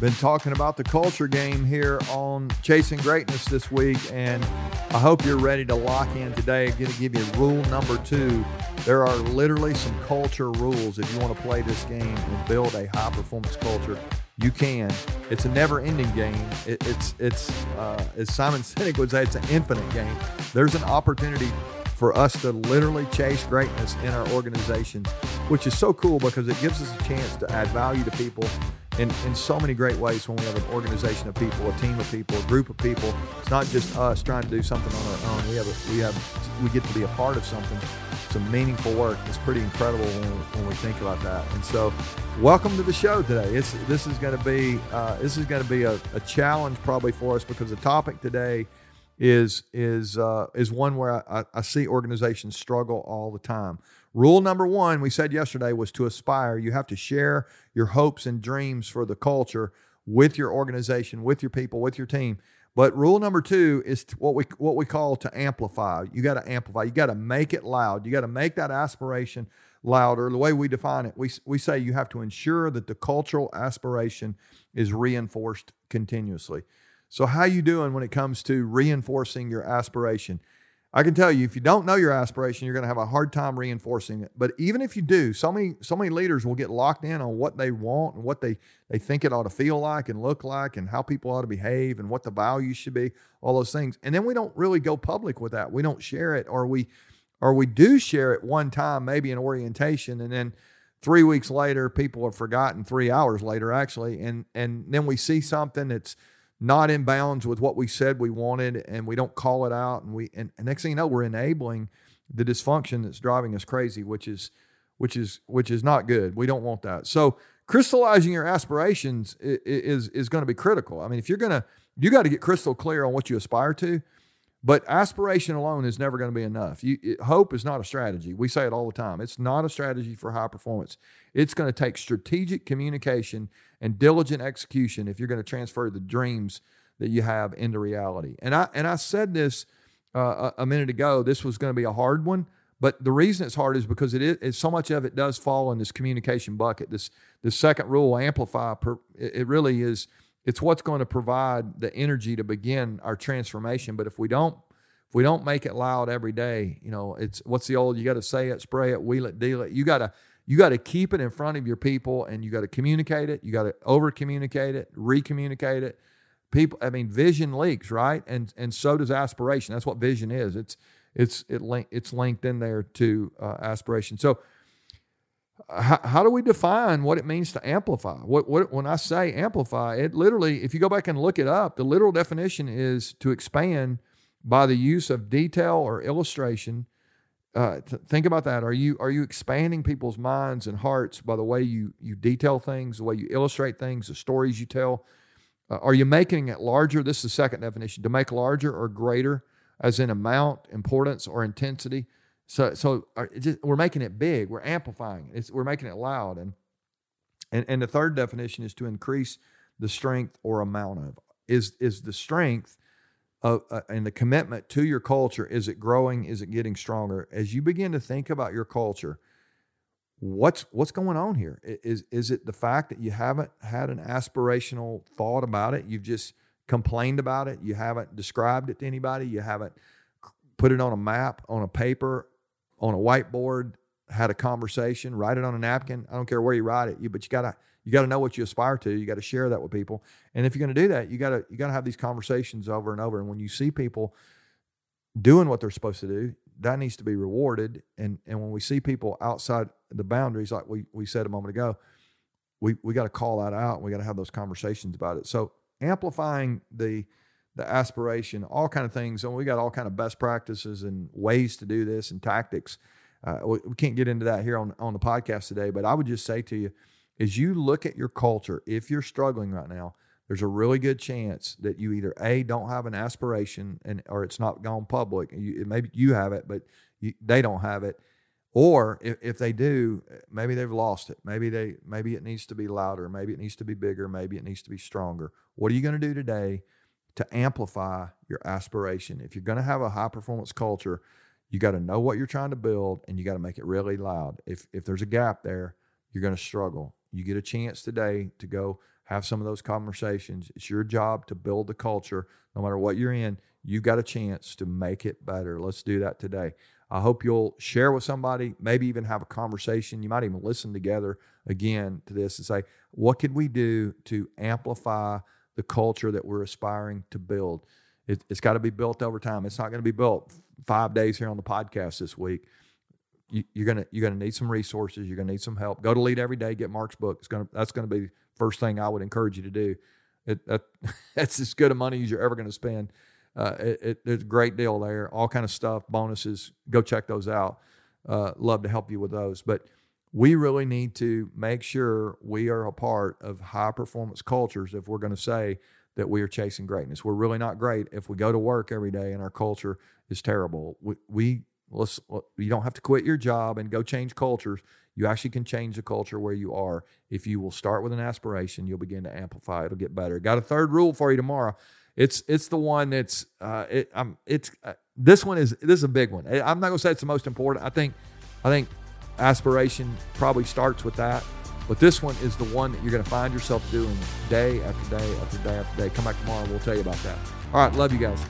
Been talking about the culture game here on Chasing Greatness this week, and I hope you're ready to lock in today. I'm going to give you rule number two. There are literally some culture rules if you want to play this game and build a high performance culture. You can. It's a never-ending game. It, it's it's uh, as Simon Sinek would say, it's an infinite game. There's an opportunity for us to literally chase greatness in our organizations, which is so cool because it gives us a chance to add value to people in, in so many great ways when we have an organization of people, a team of people, a group of people. It's not just us trying to do something on our own. We have a, we have we get to be a part of something, some meaningful work. It's pretty incredible when, when we think about that. And so, welcome to the show today. It's, this is going to be uh, this is going to be a, a challenge probably for us because the topic today is is uh, is one where I, I see organizations struggle all the time. Rule number one, we said yesterday, was to aspire. You have to share your hopes and dreams for the culture with your organization, with your people, with your team. But rule number two is what we what we call to amplify. You got to amplify. You got to make it loud. You got to make that aspiration louder. The way we define it, we we say you have to ensure that the cultural aspiration is reinforced continuously. So how you doing when it comes to reinforcing your aspiration? I can tell you, if you don't know your aspiration, you're going to have a hard time reinforcing it. But even if you do, so many so many leaders will get locked in on what they want and what they they think it ought to feel like and look like, and how people ought to behave and what the values should be, all those things. And then we don't really go public with that. We don't share it, or we or we do share it one time, maybe in orientation, and then three weeks later, people have forgotten. Three hours later, actually, and and then we see something that's not in bounds with what we said we wanted and we don't call it out and we and, and next thing you know we're enabling the dysfunction that's driving us crazy which is which is which is not good. We don't want that. So crystallizing your aspirations is is, is going to be critical. I mean if you're going to you got to get crystal clear on what you aspire to but aspiration alone is never going to be enough. You, it, hope is not a strategy. We say it all the time. It's not a strategy for high performance. It's going to take strategic communication and diligent execution if you're going to transfer the dreams that you have into reality. And I and I said this uh, a minute ago. This was going to be a hard one, but the reason it's hard is because it is so much of it does fall in this communication bucket. This this second rule, amplify. Per, it really is it's what's going to provide the energy to begin our transformation. But if we don't, if we don't make it loud every day, you know, it's what's the old you got to say it, spray it, wheel it, deal it. You got to you got to keep it in front of your people and you got to communicate it. You got to over communicate it, re-communicate it. People, I mean, vision leaks, right? And and so does aspiration. That's what vision is. It's it's it link it's linked in there to uh, aspiration. So how, how, do we define what it means to amplify? What, what, when I say amplify, it literally, if you go back and look it up, the literal definition is to expand by the use of detail or illustration. Uh, think about that. Are you are you expanding people's minds and hearts by the way you you detail things, the way you illustrate things, the stories you tell? Uh, are you making it larger? This is the second definition: to make larger or greater, as in amount, importance, or intensity. So so uh, just, we're making it big. We're amplifying it. It's, we're making it loud. And, and and the third definition is to increase the strength or amount of. Is is the strength of uh, and the commitment to your culture? Is it growing? Is it getting stronger? As you begin to think about your culture, what's what's going on here? Is is it the fact that you haven't had an aspirational thought about it? You've just complained about it. You haven't described it to anybody. You haven't put it on a map, on a paper, on a whiteboard, had a conversation, write it on a napkin. I don't care where you write it, you but you gotta you gotta know what you aspire to. You gotta share that with people. And if you're gonna do that, you gotta you gotta have these conversations over and over. And when you see people doing what they're supposed to do, that needs to be rewarded. And and when we see people outside the boundaries, like we we said a moment ago, we we got to call that out. We got to have those conversations about it. So amplifying the the aspiration, all kind of things. And we got all kind of best practices and ways to do this and tactics. Uh, we, we can't get into that here on, on the podcast today, but I would just say to you, as you look at your culture, if you're struggling right now, there's a really good chance that you either a don't have an aspiration and or it's not gone public. You, maybe you have it, but you, they don't have it. Or if, if they do, maybe they've lost it. Maybe they maybe it needs to be louder. Maybe it needs to be bigger. Maybe it needs to be stronger. What are you going to do today to amplify your aspiration. If you're going to have a high performance culture, you got to know what you're trying to build and you got to make it really loud. If if there's a gap there, you're going to struggle. You get a chance today to go have some of those conversations. It's your job to build the culture. No matter what you're in, you got a chance to make it better. Let's do that today. I hope you'll share with somebody, maybe even have a conversation. You might even listen together again to this and say, what could we do to amplify the culture that we're aspiring to build? It, has got to be built over time. It's not going to be built five days here on the podcast this week. You, are gonna you're gonna need some resources. You're gonna need some help. Go to Lead Every Day. Get Mark's book. It's gonna that's gonna be the first thing I would encourage you to do. It, that, that's as good a money as you're ever going to spend. Uh, it, it, there's a great deal there. All kind of stuff, bonuses. Go check those out. Uh, love to help you with those. But we really need to make sure we are a part of high performance cultures if we're going to say that we are chasing greatness. We're really not great if we go to work every day and our culture is terrible. We, we let's you don't have to quit your job and go change cultures. You actually can change the culture where you are if you will start with an aspiration. You'll begin to amplify. It'll get better. Got a third rule for you tomorrow. It's it's the one that's uh, it, I'm it's uh, this one is this is a big one. I'm not gonna say it's the most important. I think I think aspiration probably starts with that. But this one is the one that you're going to find yourself doing day after day after day after day. Come back tomorrow. We'll tell you about that. All right. Love you guys.